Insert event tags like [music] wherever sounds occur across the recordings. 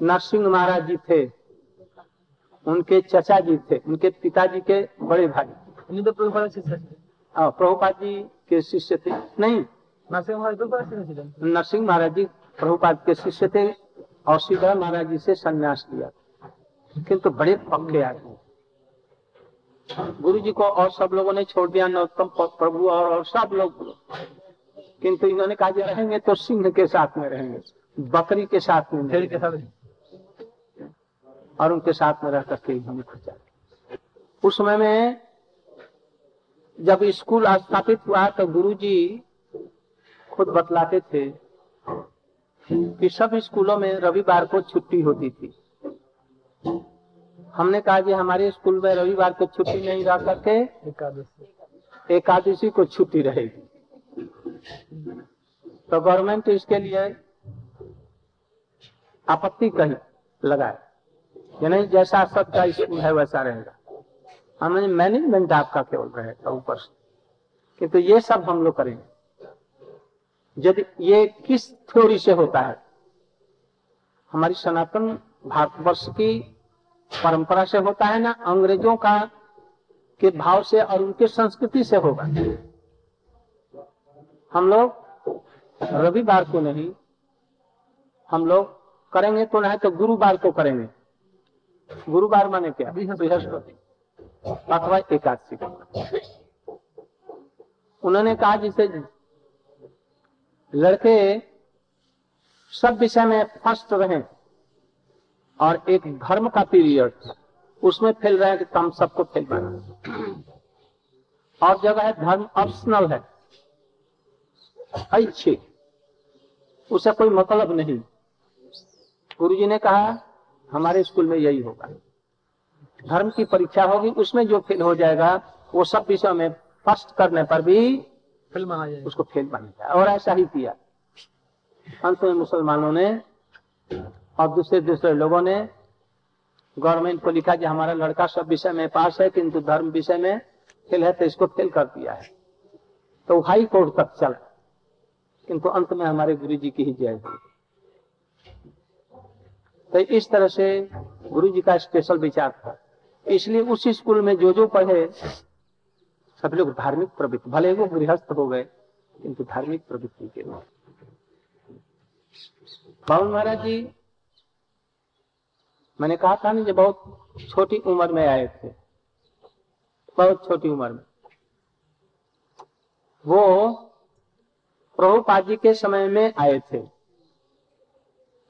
नरसिंह महाराज जी थे उनके चचा जी थे उनके पिताजी के बड़े भाई। तो प्रभुपाद जी के शिष्य थे। नहीं नरसिंह महाराज जी प्रभुपाद के शिष्य थे और सीधा महाराज जी से संन्यास लिया। किंतु तो बड़े पक्के आदमी। गुरु जी को और सब लोगों ने छोड़ दिया नरोत्तम प्रभु और, और सब लोग। किंतु इन्होंने कहा रहेंगे तो सिंह के साथ में रहेंगे बकरी के साथ में के साथ और उनके साथ में रह करके इन्होंने खोजा उस समय में जब स्कूल स्थापित हुआ तो गुरुजी खुद बतलाते थे कि सब स्कूलों में रविवार को छुट्टी होती थी। हमने कहा कि हमारे स्कूल में रविवार को छुट्टी नहीं रह करके एकादशी एकादशी को छुट्टी रहेगी। तो गवर्नमेंट इसके लिए आपत्ति कही लगाए। यानी जैसा सबका स्कूल है, वैसा रहेगा। हमने मैनेजमेंट आपका केवल रहेगा ऊपर से। किंतु ये सब हम लोग करेंगे। यदि ये किस थ्योरी से होता है? हमारी सनातन भारतवर्ष की परंपरा से होता है ना? अंग्रेज़ों का के भाव से और उनके संस्कृति से होगा। हम लोग रविवार को नहीं, हम लोग करेंगे तो नहीं तो गुरुवार को करेंगे। गुरुवार माने क्या? बृहस्पति। अथवा एकादशी को। उन्होंने कहा जिसे लड़के सब विषय में फ़र्स्ट रहे और एक धर्म का पीरियड उसमें फेल रहे हैं कि तुम सबको फेल बना। और जगह है धर्म ऑप्शनल है। ऐच्छिक। उसे कोई मतलब नहीं। गुरुजी ने कहा हमारे स्कूल में यही होगा। धर्म की परीक्षा होगी उसमें जो फेल हो जाएगा वो सब विषय में फ़र्स्ट करने पर भी फ़िल्म आ जाएगी। उसको फेल बनेगा और ऐसा ही किया। अंत में मुसलमानों ने और दूसरे दूसरे लोगों ने गवर्नमेंट को लिखा कि हमारा लड़का सब विषय में पास है किंतु धर्म विषय में फेल है तो इसको फेल कर दिया है। तो हाई कोर्ट तक चला। किंतु अंत में हमारे गुरु जी की ही जय हुई। तो इस तरह से गुरु जी का स्पेशल विचार था। इसलिए उस स्कूल में जो जो पढ़े, सब लोग धार्मिक प्रवृत्ति, भले वो गृहस्थ हो गए, किंतु धार्मिक प्रवृत्ति के लोग। बाबू महाराज जी, मैंने कहा था ना जो बहुत छोटी उम्र में आए थे। बहुत छोटी उम्र में। वो प्रभुपाद जी के समय में आए थे।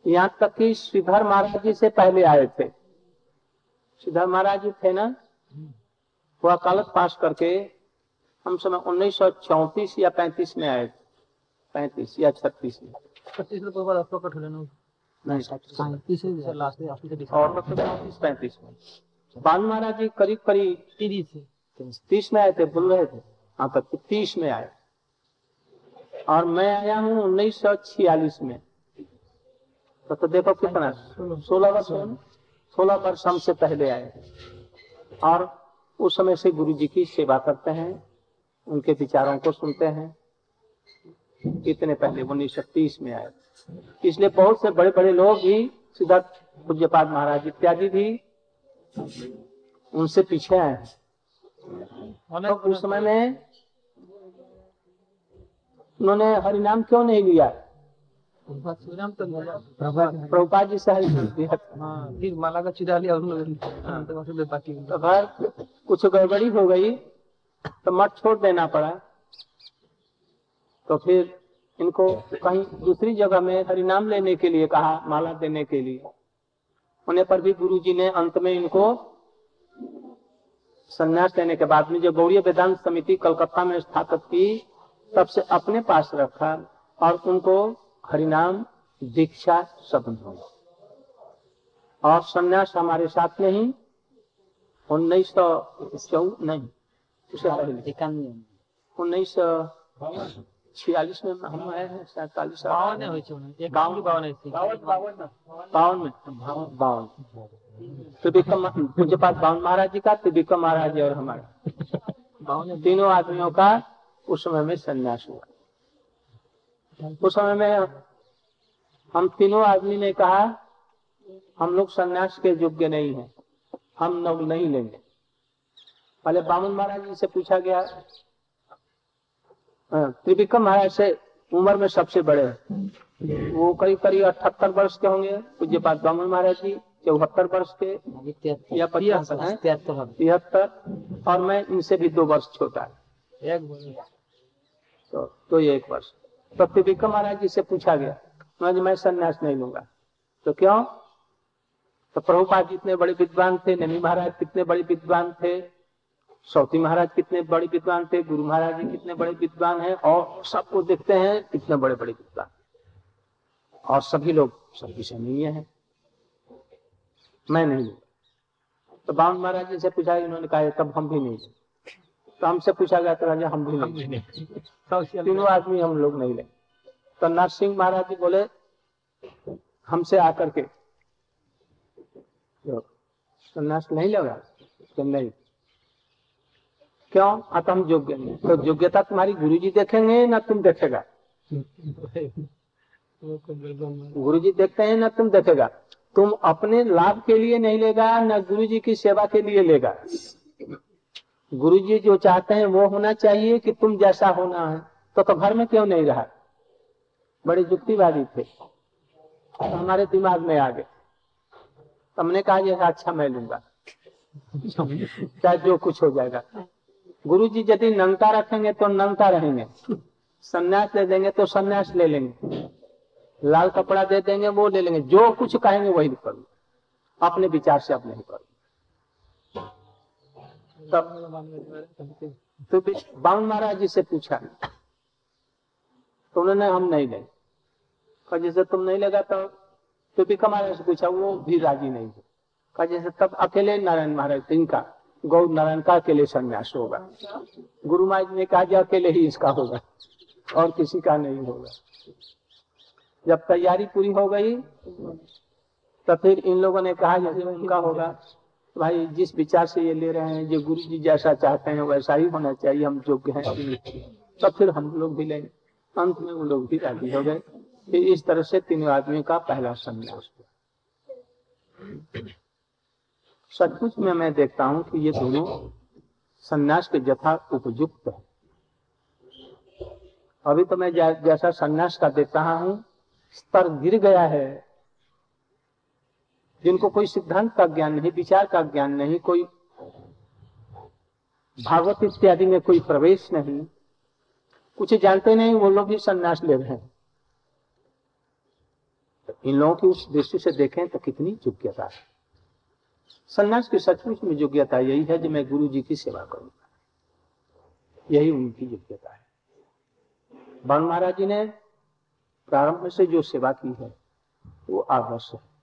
यहाँ तक कि श्रीधर महाराज जी से पहले आए थे। श्रीधर महाराज जी थे ना? वो अकालत पास करके हम समय उन्नीस सौ चौतीस या पैंतीस में आए थे। पैंतीस या छत्तीस में। पैंतीस और मतलब पैंतीस में। बाल महाराज जी करीब करीब तीस तीस में आए थे बोल रहे थे। हाँ तक तीस में आए। और मैं आया हूँ उन्नीस सौ छियालीस में। तो, तो देखो कितना। सोलह वर्ष सोलह वर्ष हमसे पहले आए। और उस समय से गुरु जी की सेवा करते हैं उनके विचारों को सुनते हैं। इतने पहले उन्नीस सौ तीस में आए। इसलिए बहुत से बड़े बड़े लोग भी सिद्धार्थ पूज्यपाद महाराज इत्यादि भी उनसे पीछे आए। हैं तो उस समय में उन्होंने हरिनाम क्यों नहीं लिया? तो प्रभुपाद जी। हाँ फिर माला का चिरा लिया उन लोगों तो तो कुछ गड़बड़ी हो गई तो मठ छोड़ देना पड़ा. तो फिर इनको कहीं दूसरी जगह में हरिनाम लेने के लिए कहा माला देने के लिए। होने पर भी गुरु जी ने अंत में इनको संन्यास लेने के बाद में जो गौड़ीय वेदांत समिति कलकत्ता में स्थापित की तब से अपने पास रखा और उनको हरिनाम दीक्षा सब हुई और संन्यास हमारे साथ में ही उन्नीस सौ चौ नहीं उन्नीस सौ छियालीस में हम आए हैं सैतालीस बावन की बावन में। बावन। त्रिविक्रम बावन महाराज जी का त्रिविक्रम महाराज जी और हमारा। बावन तीनों आदमियों का उस समय में संन्यास हुआ। उस समय में हम तीनों आदमी ने कहा हम लोग सन्यास के योग्य नहीं है। हम लोग नहीं लेंगे। पहले बामन महाराज जी से पूछा गया त्रिविक्रम महाराज से उम्र में सबसे बड़े वो करीब करीब अठहत्तर वर्ष के होंगे। पूज्य पाठ बामन महाराज जी चौहत्तर वर्ष के या तिहत्तर और मैं इनसे भी दो वर्ष छोटा है। एक तो, तो ये एक वर्ष। तो त्रिविक्रम महाराज जी से पूछा गया, महाराज मैं संन्यास नहीं लूँगा। तो क्यों? तो प्रभुपाद जितने बड़े विद्वान थे नमी महाराज कितने बड़े विद्वान थे, सौती महाराज कितने बड़े विद्वान थे, गुरु महाराज जी कितने बड़े विद्वान हैं, और सबको देखते हैं कितने बड़े बड़े विद्वान और सभी लोग सब विषय नहीं है। मैं नहीं तो बावन महाराज जी से पूछा, इन्होंने कहा तब हम भी नहीं तो हमसे पूछा गया तो राजा हम भी नहीं। [laughs] तीनों आदमी हम लोग नहीं लेंगे तो नरसिंह महाराज जी बोले हमसे आकर के। संन्यास नहीं लेगा तो नहीं। क्यों? अतः हम योग्य नहीं तो योग्यता तुम्हारी गुरु जी देखेंगे ना तुम देखेगा? गुरु जी देखते हैं ना तुम देखेगा? तुम अपने लाभ के लिए नहीं लेगा ना गुरु जी की सेवा के लिए लेगा। गुरु जी जो चाहते हैं वो होना चाहिए कि तुम जैसा होना है। तो, तो घर में क्यों नहीं रहा? बड़े युक्तिवादी थे। तो हमारे दिमाग में आ गए। हमने कहा जैसा अच्छा मैं लूँगा। चाहे जो कुछ हो जाएगा। गुरु जी यदि नंगता रखेंगे तो नंगता रहेंगे। सन्यास ले देंगे तो संन्यास ले लेंगे। लाल कपड़ा दे देंगे वो ले लेंगे। जो कुछ कहेंगे वही करूँ अपने विचार से अब नहीं करूँ तब तो बावन महाराज जी से पूछा तो उन्होंने हम नहीं लेंगे कहा, जैसे तुम नहीं लेगा तो तो भी महाराज से पूछा, वो भी राज़ी नहीं थे कहा, जैसे तब अकेले नारायण महाराज, इनका, गौ नारायण का अकेले संन्यास होगा। गुरु महाराज ने कहा अकेले ही इसका होगा, और किसी का नहीं होगा। जब तैयारी पूरी हो गई तो फिर इन लोगों ने कहा जैसे उनका होगा भाई जिस विचार से ये ले रहे हैं, जो गुरु जी जैसा चाहते हैं, वैसा ही होना चाहिए, हम योग्य हैं तो फिर हम लोग भी लेंगे। अंत में वो लोग भी राज़ी हो गए। फिर इस तरह से तीनों आदमियों का पहला संन्यास सचमुच में मैं देखता हूँ कि ये दोनों संन्यास के जथा उपयुक्त है। अभी तो मैं जैसा संन्यास का देख रहा हूँ, स्तर गिर गया है। जिनको कोई सिद्धांत का ज्ञान नहीं, विचार का ज्ञान नहीं, कोई भागवत इत्यादि में कोई प्रवेश नहीं, कुछ जानते नहीं, वो लोग भी संन्यास ले रहे हैं। इन लोगों की उस दृष्टि से देखें तो कितनी योग्यता है। संन्यास की सचमुच में योग्यता यही है जो मैं गुरु जी की सेवा करूँगा यही उनकी योग्यता है। बन महाराज जी ने प्रारंभ से जो सेवा की है, वो आदर्श है।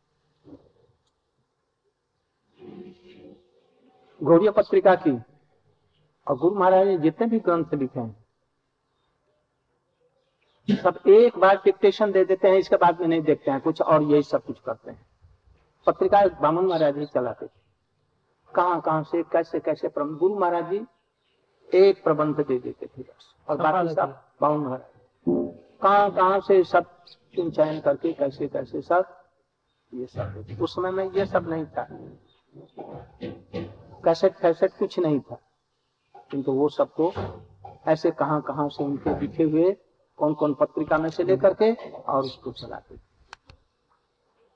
गौड़िया पत्रिका की। और गुरु महाराज ने जितने भी ग्रंथ लिखे हैं सब एक बार डिक्टेशन दे देते हैं इसके बाद में नहीं देखते हैं कुछ और यही सब कुछ करते हैं। पत्रिका बामन महाराज ही चलाते थे। कहाँ कहाँ से कैसे कैसे गुरु महाराज जी एक प्रबंध दे देते थे और बाकी सब बामन महाराज। कहाँ कहाँ से सब चयन करके कैसे कैसे सब ये सब उस समय में ये सब नहीं था। कैसेट फैसेट कुछ नहीं था। किंतु वो सबको ऐसे कहाँ कहाँ से उनके लिखे हुए कौन कौन पत्रिका में से लेकर के और उसको चलाते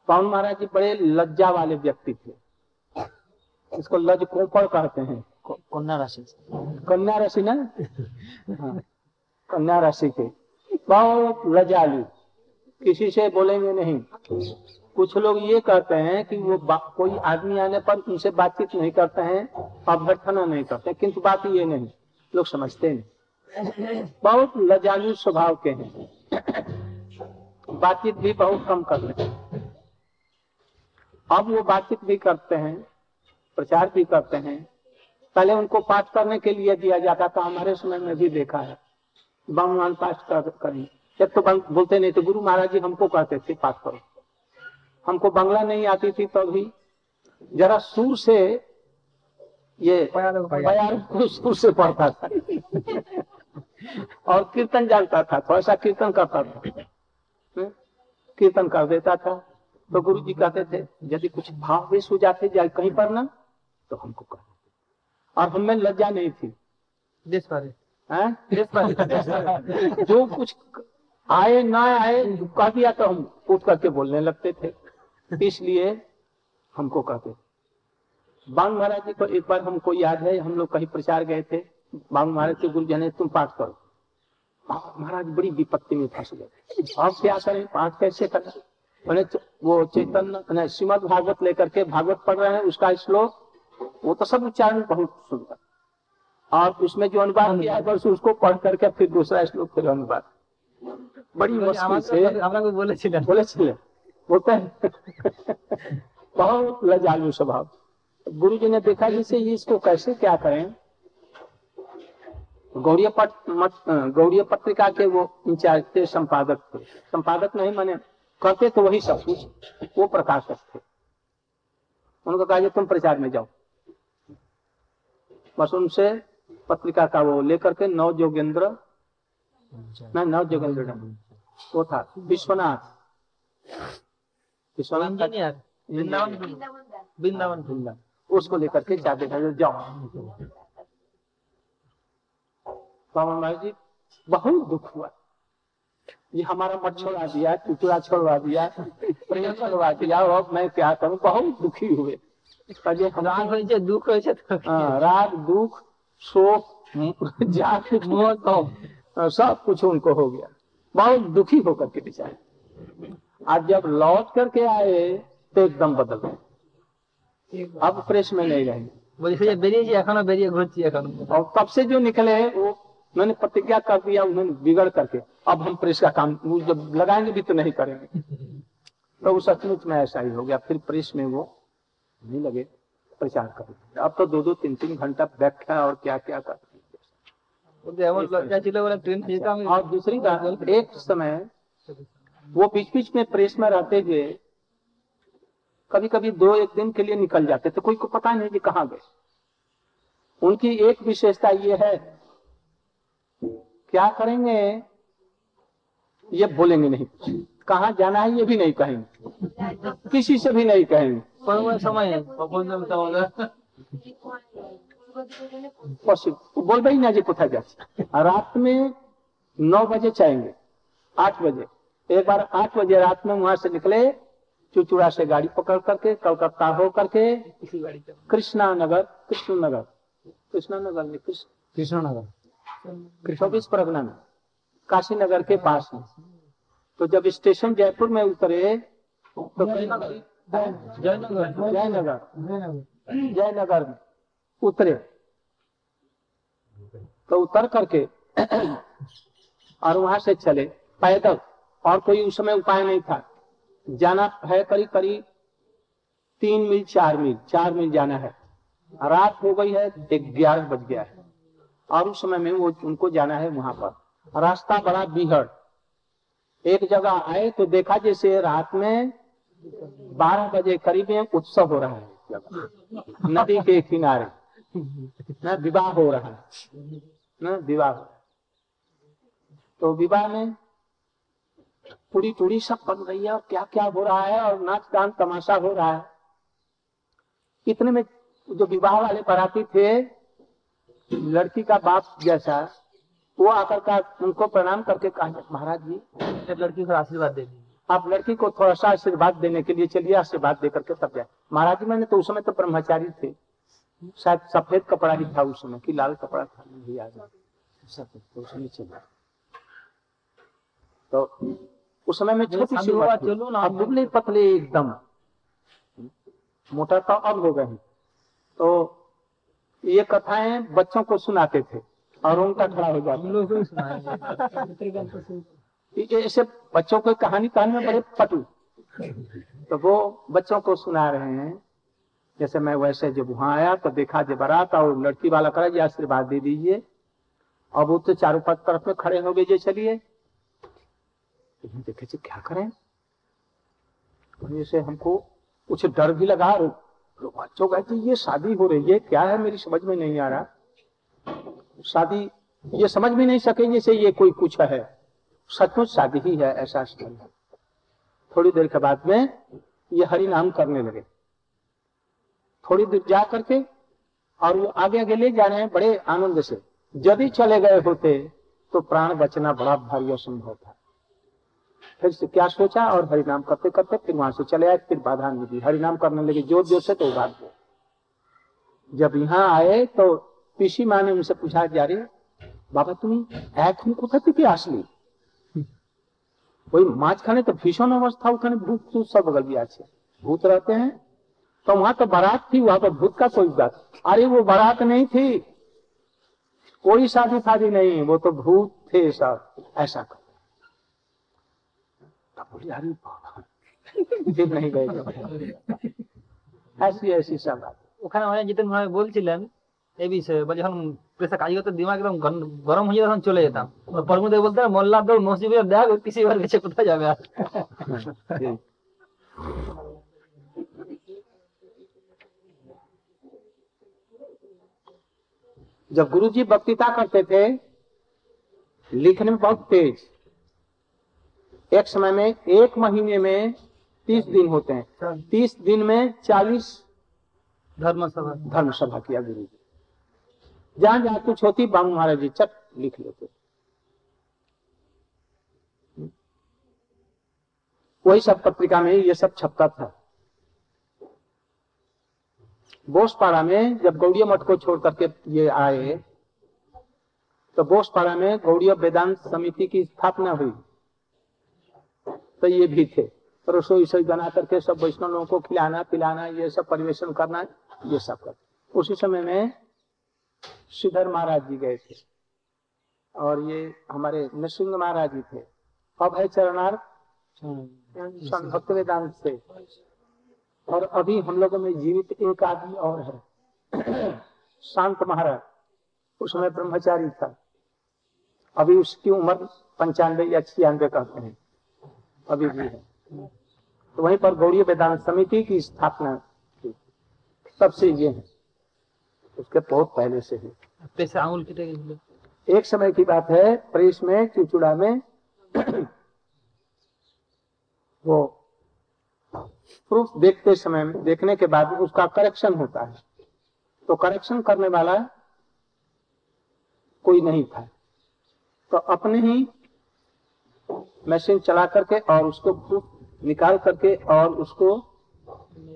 पवन महाराज जी बड़े लज्जा वाले व्यक्ति थे। इसको लज कोपड़ कहते हैं। कन्या राशि कन्या राशि ना? हाँ कन्या राशि के। बहुत लजालू किसी से बोलेंगे नहीं। कुछ लोग ये कहते हैं कि वो कोई आदमी आने पर उनसे बातचीत नहीं करते हैं अभ्यर्थना नहीं करते किंतु बात ये नहीं लोग समझते नहीं। बहुत लजालू स्वभाव के हैं। बातचीत भी बहुत कम करते हैं। अब वो बातचीत भी करते हैं प्रचार भी करते हैं। पहले उनको पाठ करने के लिए दिया जाता था हमारे समय में भी देखा है। बम पाठ कर, करें। जब तो बोलते नहीं थे गुरु महाराज जी हमको कहते थे पाठ करो। हमको बंगला नहीं आती थी तो भी जरा सुर से ये बयान सुर से पढ़ता था। और कीर्तन जानता था थोड़ा सा कीर्तन करता था। हम्म? कीर्तन कर देता था। तो गुरु जी कहते थे यदि कुछ भाव भी हो जाते जाए कहीं पर ना तो हमको कह और हमें लज्जा नहीं थी। देश पारे हैं? देश पर [laughs] जो कुछ आए ना आए कह दिया तो हम उठ करके बोलने लगते थे। [laughs] इसलिए हमको कहते बांग महाराज जी को एक बार हमको याद है हम लोग कहीं प्रचार गए थे। बांग महाराज के गुरु जाने तुम पाठ करो। महाराज बड़ी विपत्ति में फंस गए। अब क्या करें? पाठ कैसे करें? मैंने तो वो चैतन्य श्रीमद भागवत लेकर के भागवत पढ़ रहे हैं उसका श्लोक वो तो सब उच्चारण बहुत सुंदर। और उसमें जो अनुवाद किया है उसको पढ़ करके फिर दूसरा श्लोक फिर अनुवाद। बड़ी मुश्किल से बोले बोले बोलते हैं। बहुत लजालू स्वभाव। गुरु जी ने देखा जैसे इसको कैसे क्या करें? पट मत पत्रिका के वो इंचार्ज थे संपादक थे। संपादक नहीं माने करते तो वही सब कुछ वो प्रकाशक थे। उनको कहा तुम प्रचार में जाओ। बस उनसे पत्रिका का वो लेकर के नव जोगेंद्र नहीं नव जोगेंद्र वो था विश्वनाथ। वृंदावन वृंदावन उसको लेकर के चाहते थे जाओ। पवन भाई जी बहुत दुख हुआ। ये हमारा मत छोड़वा दिया टुकड़ा छोड़वा दिया प्रेम करवा दिया अब मैं क्या करूँ? बहुत दुखी हुए। दुख हाँ, राग दुख शोक सब कुछ उनको हो गया। बहुत दुखी होकर के बेचारे। आज जब लौट करके आए तो एकदम बदल गए अब प्रेस में नहीं रहेंगे বলছে যে বেরিয়েছি এখনো বেরিয়ে ঘুরছি এখনো और तब से जो निकले वो मैंने प्रतिज्ञा कर दिया उन्होंने बिगड़ करके अब हम प्रेस का काम वो जब लगाएंगे भी तो नहीं करेंगे [laughs] तो वो सचमुच में ऐसा ही हो गया फिर प्रेस में वो नहीं लगे प्रचार कर अब तो दो दो तीन तीन घंटा व्याख्या और क्या क्या कर ওদের এমন লজ্জা ছিল বলে ট্রেন যেতাম और दूसरी बात एक समय वो बीच बीच में प्रेस में रहते हुए कभी कभी दो एक दिन के लिए निकल जाते थे। कोई को पता नहीं कि कहाँ गए। उनकी एक विशेषता ये है क्या करेंगे ये बोलेंगे नहीं। कहा जाना है ये भी नहीं कहेंगे। किसी से भी नहीं कहेंगे। समय बोलबे ही ना जी कुछ रात में नौ बजे चाहेंगे आठ बजे। एक बार आठ बजे रात में वहाँ से निकले चुचुड़ा से गाड़ी पकड़ करके कलकत्ता हो करके इसी गाड़ी कृष्णा नगर कृष्ण नगर कृष्णा नगर में कृष्ण नगर चौबीस परगना में काशी नगर के पास में। तो जब स्टेशन जयपुर में उतरे तो जयनगर। जयनगर। जयनगर में उतरे। तो उतर करके और वहाँ से चले पैदल। और कोई उस समय उपाय नहीं था। जाना है करीब करीब तीन मील, चार मील चार मील जाना है। रात हो गई है ग्यारह बज गया है। और उस समय में वो उनको जाना है वहाँ पर। रास्ता बड़ा बिहड़। एक जगह आए तो देखा जैसे रात में बारह बजे करीब उत्सव हो रहा है। नदी के किनारे। विवाह हो रहा है। विवाह। तो विवाह में पूरी टूड़ी सब बन रही है और क्या क्या हो रहा है और नाच गान तमाशा हो रहा है। इतने में जो विवाह वाले बराती थे लड़की का बाप जैसा वो आकर का उनको प्रणाम करके कहा महाराज जी लड़की को आशीर्वाद दे दी आप लड़की को थोड़ा सा आशीर्वाद देने के लिए चलिए आशीर्वाद दे करके तब जाए। महाराज जी मैंने तो उस समय तो ब्रह्मचारी थे। शायद सफ़ेद कपड़ा ही था उस समय कि लाल कपड़ा था नहीं याद है। सफ़ेद तो उसमें चलिए तो उस समय में छोटी सी उम्र थी। चलो ना। अब दुबले पतले एकदम। मोटा तो अब हो गए तो ये कथाएँ बच्चों को सुनाते थे और उनका खड़ा हो जाता ऐसे बच्चों को कहानी कहने में बड़े पटु। तो वो बच्चों को सुना रहे हैं। जैसे मैं वैसे जब वहाँ आया तो देखा जब बारात और लड़की वाला करा जी आशीर्वाद दे दीजिए। अब वो तो चारों पाँच तरफ़ में खड़े हो गए जे चलिए। तो देखे जी क्या करें? और जैसे हमको कुछ डर भी लगा तो बच्चों का ये शादी हो रही है, क्या है मेरी समझ में नहीं आ रहा। शादी, ये समझ भी नहीं सके जैसे ये कोई कुछ है। सचमुच शादी ही है, ऐसा स्थल थोड़ी देर के बाद में ये हरि नाम करने लगे। थोड़ी दूर जा करके और वो आगे आगे ले जा रहे हैं बड़े आनंद से। यदि चले गए होते तो प्राण बचना बड़ा भारी असंभव था। फिर से क्या सोचा और हरिनाम करते करते फिर वहां से चले आए फिर बाधा नहीं दी हरिनाम करने लगे जोर जोर से तो बात जब यहाँ आए तो पीसी माँ ने उनसे पूछा जा रही बाबा তুমি এখন কোথা থেকে আসলি ওই মাঝখানে तो भीषण अवस्था ওখানে भूत टूत सब बगल भी আছে भूत रहते हैं तो वहां तो बारात थी वहां पर भूत का कोई बात अरे वो बारात नहीं थी कोई शादी शादी नहीं वो तो भूत थे सब ऐसा कर बोली अरे फिर नहीं गए ऐसी ऐसी सब बात ওখানে মানে জিতেন ভাই বলছিলেন এই বিষয়ে বা যখন প্রেসার কাজ করতে দিমাগ একদম গন- গরম হয়ে যেত তখন চলে যেতাম পরমদেব বলতে মোল্লা আব্দুল নসিবের দেখ ওই পিসি বার গেছে কোথায় যাবে আর जब गुरुजी वक्तृता करते थे लिखने में बहुत तेज एक समय में एक महीने में तीस दिन होते हैं। तीस दिन में चालीस धर्म सभा धर्म सभा किया गुरु जी। जहाँ जहाँ कुछ होती बाबू महाराज जी चट लिख लेते। वही सब पत्रिका में ये सब छपता था। बोसपाड़ा में जब गौड़ी मठ को छोड़ करके ये आए तो बोसपाड़ा में गौड़ी वेदांत समिति की स्थापना हुई। तो ये भी थे। रसोई रसोई बना करके सब वैष्णव लोगों को खिलाना पिलाना ये सब परिवेशन करना ये सब कर उसी समय में श्रीधर महाराज जी गए थे। और ये हमारे नृसिंह महाराज जी थे। अब है चरणार। भक्त वेदांत से। और अभी हम लोगों में जीवित एक आदमी और है। शांत महाराज। उस समय ब्रह्मचारी था। अभी उसकी उम्र पंचानवे या छियानवे कहते हैं। अभी भी है। तो वहीं पर गौड़ी वेदांत समिति की स्थापना की। तब से ये है। उसके बहुत पहले से ही। एक समय की बात है प्रेस में चिचुड़ा में। वो प्रूफ देखते समय में देखने के बाद उसका करेक्शन होता है। तो करेक्शन करने वाला कोई नहीं था। तो अपने ही मशीन चला करके और उसको निकाल करके और उसको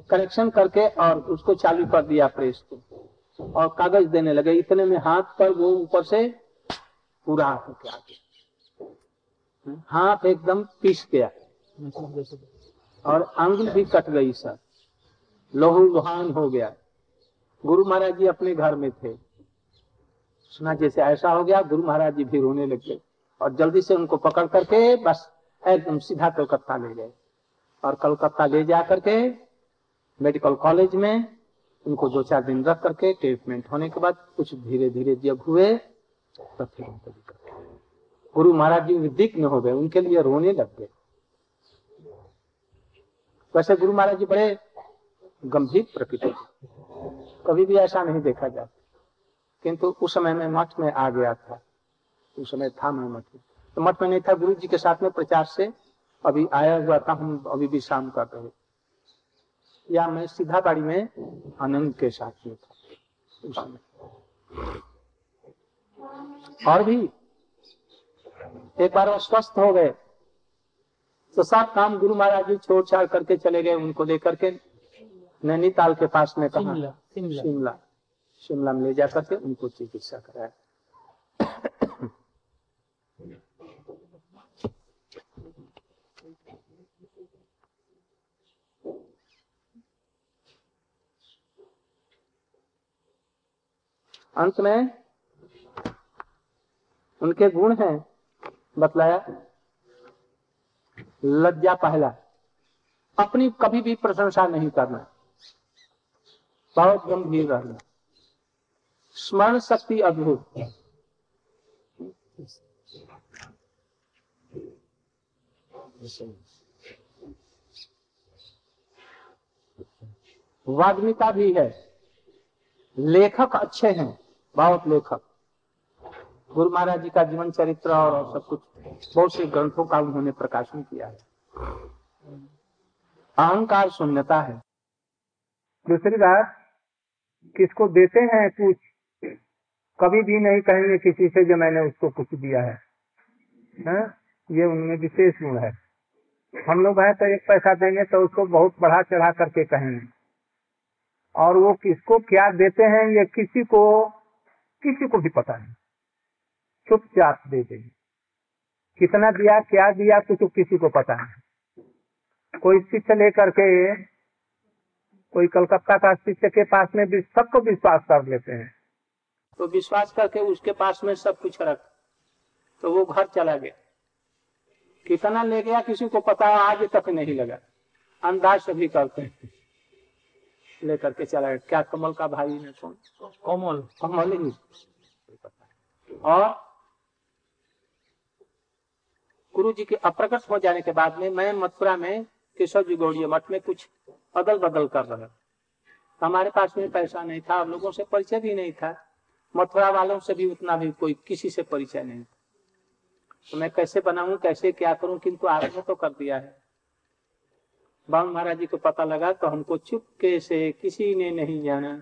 करेक्शन करके और उसको चालू कर दिया प्रेस को। और कागज़ देने लगे। इतने में हाथ पर वो ऊपर से पूरा आ गया। हाथ एकदम पीस गया। और आंगुल भी कट गई सर। लोहू लुहान हो गया। गुरु महाराज जी अपने घर में थे। सुना जैसे ऐसा हो गया, गुरु महाराज जी भी रोने लग गए। और जल्दी से उनको पकड़ करके बस एकदम सीधा कलकत्ता ले गए। और कलकत्ता ले जा करके मेडिकल कॉलेज में उनको दो चार दिन रख करके ट्रीटमेंट होने के बाद कुछ धीरे धीरे जब हुए, तब फिर। गुरु महाराज जी विदिग्न हो गए, उनके लिए रोने लग गए। वैसे गुरु महाराज जी बड़े गंभीर प्रकृति कभी भी ऐसा नहीं देखा जाता। किंतु उस समय में मठ में आ गया था। उस समय था मैं मठ में तो मठ में नहीं था गुरु जी के साथ में प्रचार से अभी आया हुआ था हम अभी भी शाम का रहे या मैं सीधा बाड़ी में आनंद के साथ में था उस समय। और भी एक बार वो स्वस्थ हो गए। तो सब काम गुरु महाराज जी छोड़ छाड़ करके चले गए उनको लेकर के नैनीताल के पास में कहा। शिमला शिमला। शिमला शिमला में ले जा करके उनको चिकित्सा कराया। अंत में उनके गुण हैं। बतलाया, लज्जा पहला। अपनी कभी भी प्रशंसा नहीं करना। बहुत गंभीर रहना। स्मरण शक्ति अद्भुत। वाग्मिता भी है। लेखक अच्छे हैं, बहुत लेखक। गुरु महाराज जी का जीवन चरित्र और सब कुछ, बहुत से ग्रंथों का उन्होंने प्रकाशन किया है। अहंकार शून्यता है। दूसरी बात, किसको देते हैं कुछ कभी भी नहीं कहेंगे किसी से जो मैंने उसको कुछ दिया है। हाँ? ये उनमें विशेष गुण है। हम लोग हैं तो एक पैसा देंगे तो उसको बहुत बढ़ा चढ़ा करके कहेंगे। और वो किसको क्या देते हैं ये किसी को किसी को भी पता नहीं। चुपचाप दे देंगे। कितना दिया, क्या दिया, कुछ किसी को पता नहीं। कोई शिष्य लेकर के, कोई कलकत्ता का शिष्य के पास में भी सबको विश्वास कर लेते हैं। तो विश्वास करके उसके पास में सब कुछ रख तो वो घर चला गया। कितना ले गया, किसी को पता आज तक नहीं लगा। अंदाज सभी करते हैं। लेकर के चला गया। क्या कमल का भाई ने कौन? कमल। कमल ही। और गुरु जी के अप्रकट हो जाने के बाद में मैं मथुरा में केशव जी गौड़ी मठ में कुछ अदल बदल कर रहा हमारे पास में पैसा नहीं था लोगों से परिचय भी नहीं था। मथुरा वालों से भी उतना भी कोई किसी से परिचय नहीं। था तो मैं कैसे बनाऊँ कैसे क्या करूँ किंतु आरंभ तो कर दिया है। बावन महाराज जी को पता लगा तो हमको चुपके से किसी ने नहीं जाना।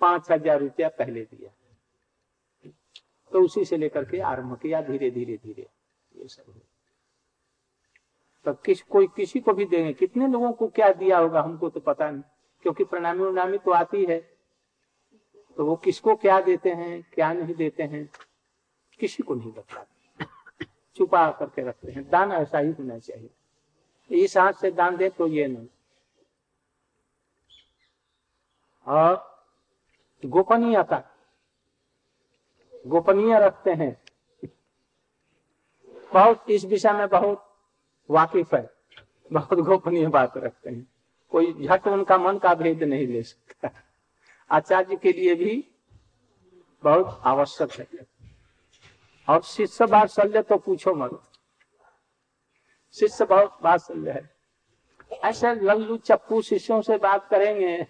पाँच हज़ार रुपया पहले दिया। तो उसी से लेकर के आरंभ किया धीरे धीरे धीरे। ये सब तो किस, कोई किसी को भी देंगे। कितने लोगों को क्या दिया होगा हमको तो पता नहीं, क्योंकि प्रणामी उनामी तो आती है। तो वो किसको क्या देते हैं, क्या नहीं देते हैं, किसी को नहीं बताते। छुपा करके रखते हैं। दान ऐसा ही होना चाहिए। इस हाथ से दान दे तो ये नहीं। और गोपनीयता, गोपनीय रखते हैं। बहुत, इस विषय में बहुत वाकिफ है। बहुत गोपनीय बात रखते हैं। कोई झट उनका मन का भेद नहीं ले सकता। आचार्य के लिए भी बहुत आवश्यक है। और शिष्य वात्सल्य तो पूछो मत। शिष्य बहुत वात्सल्य है। ऐसे लल्लू चप्पू शिष्यों से बात करेंगे।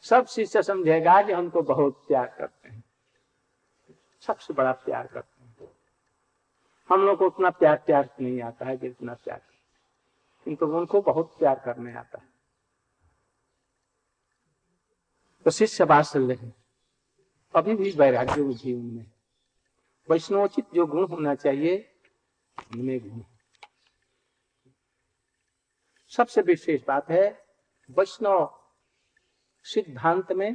सब शिष्य समझेगा कि हमको बहुत प्यार करते हैं। सबसे बड़ा प्यार करते हैं। हम लोग को उतना प्यार प्यार नहीं आता है जितना प्यार। किंतु उनको बहुत प्यार करने आता है। तो शिष्य वात्सल्य है। अभी भी वैराग्य जीवन में। वैष्णवोचित जो गुण होना चाहिए उनमें गुण सबसे विशेष बात है वैष्णव सिद्धांत में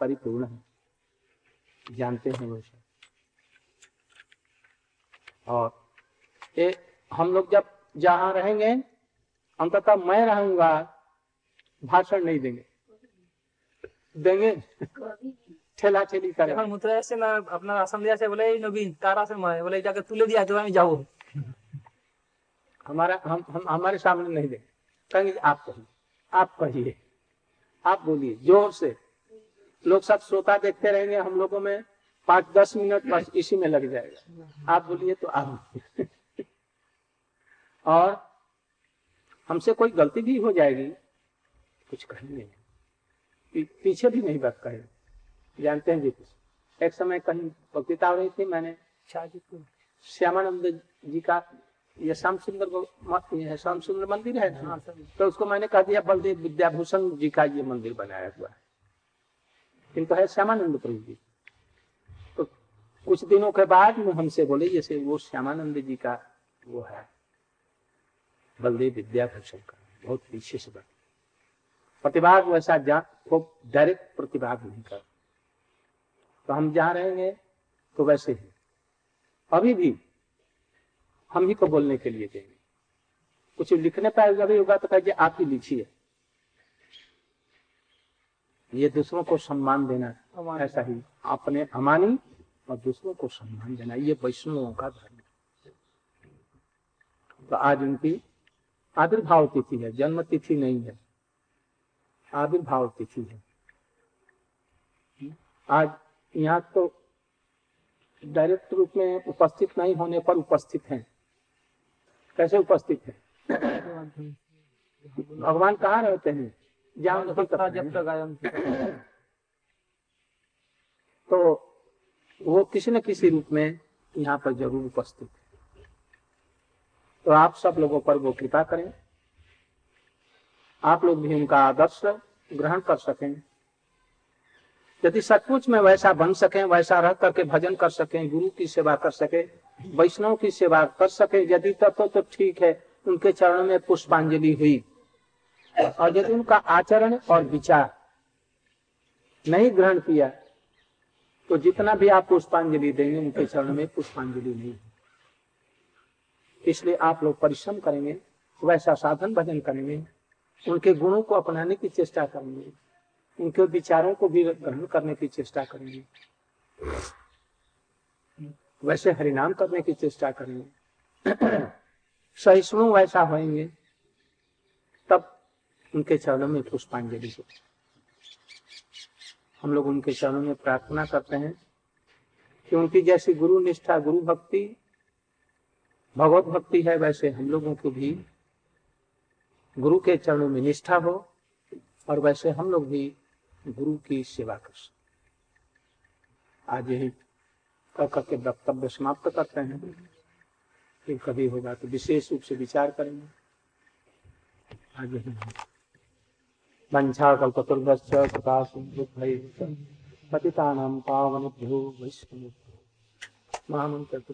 परिपूर्ण है जानते हैं वैसे और ये हम लोग जब जहां रहेंगे अंततः मैं रहूंगा भाषण नहीं देंगे देंगे ठेला ठेली এখন करेंगे মুদ্রা এসে না আপনার আসাম দিয়ে আসে বলে এই নবীন তার আসে মনে হয় বলে এটাকে তুলে দিয়ে তো আমি যাবো हमारा, हम हम, हमारे सामने नहीं देंगे कहेंगे आप कहिए। आप कहिए। आप बोलिए, ज़ोर से। लोग सब श्रोता देखते रहेंगे हम लोगों में। पाँच, दस मिनट बस इसी में लग जाएगा। आप बोलिए तो आप [laughs] और हमसे कोई गलती भी हो जाएगी, कुछ कहेंगे पीछे भी नहीं बात कहे जानते हैं जी कुछ। एक समय कहीं वक्तृता हो रही थी, मैंने श्यामानंद जी का ये श्याम सुंदर को म- ये है श्याम सुंदर मंदिर है ना? तो उसको मैंने कह दिया बलदेव विद्याभूषण जी का ये मंदिर बनाया हुआ है। किंतु है श्यामानंद प्रभु जी। तो कुछ दिनों के बाद में हमसे बोले जैसे वो श्यामानंद जी का वो है बलदेव विद्याभूषण का बहुत विशेष बात प्रतिभाग वैसा जा को डायरेक्ट प्रतिभाग नहीं कर। तो हम जहाँ रहेंगे तो वैसे ही। अभी भी हम ही को बोलने के लिए देंगे। कुछ लिखने पर अभी होगा तो कहिए आप ही लिखिए। ये दूसरों को सम्मान देना ऐसा ही अपने अमानी और दूसरों को सम्मान देना ये वैष्णवों का धर्म है। तो आज उनकी आविर्भाव तिथि है जन्म तिथि नहीं है आविर्भाव तिथि है। आज यहाँ तो डायरेक्ट रूप में उपस्थित नहीं होने पर उपस्थित हैं। कैसे उपस्थित है? भगवान कहाँ रहते हैं। जब तक तो वो किसी न किसी रूप में यहाँ पर ज़रूर उपस्थित है। तो आप सब लोगों पर वो कृपा करें। आप लोग भी उनका आदर्श ग्रहण कर सकें। यदि सचमुच में वैसा बन सके वैसा रह करके भजन कर सके गुरु की सेवा कर सके वैष्णव की सेवा कर सके यदि तब तो, तो ठीक है उनके चरणों में पुष्पांजलि हुई। और यदि उनका आचरण और विचार नहीं ग्रहण किया तो जितना भी आप पुष्पांजलि देंगे उनके चरण में पुष्पांजलि नहीं। इसलिए आप लोग परिश्रम करेंगे वैसा साधन भजन करेंगे उनके गुणों को अपनाने की चेष्टा करेंगे। उनके विचारों को भी ग्रहण करने की चेष्टा करेंगे। वैसे हरिनाम करने की चेष्टा करेंगे। सहिष्णु वैसा होंगे तब उनके चरणों में पुष्पांजलि हो। हम लोग उनके चरणों में प्रार्थना करते हैं कि उनकी जैसी गुरु निष्ठा, गुरु भक्ति, भगवत भक्ति है, वैसे हम लोगों को भी गुरु के चरणों में निष्ठा हो, और वैसे हम लोग भी गुरु की सेवा कर आज यही कर करके वक्तव्य समाप्त करते हैं। फिर कभी होगा तो विशेष रूप से विचार करेंगे। आज यही वंशा कल्पतुर्भश्च कृपा पतितानां पावनेभ्यो वैष्णव महामंत्र तो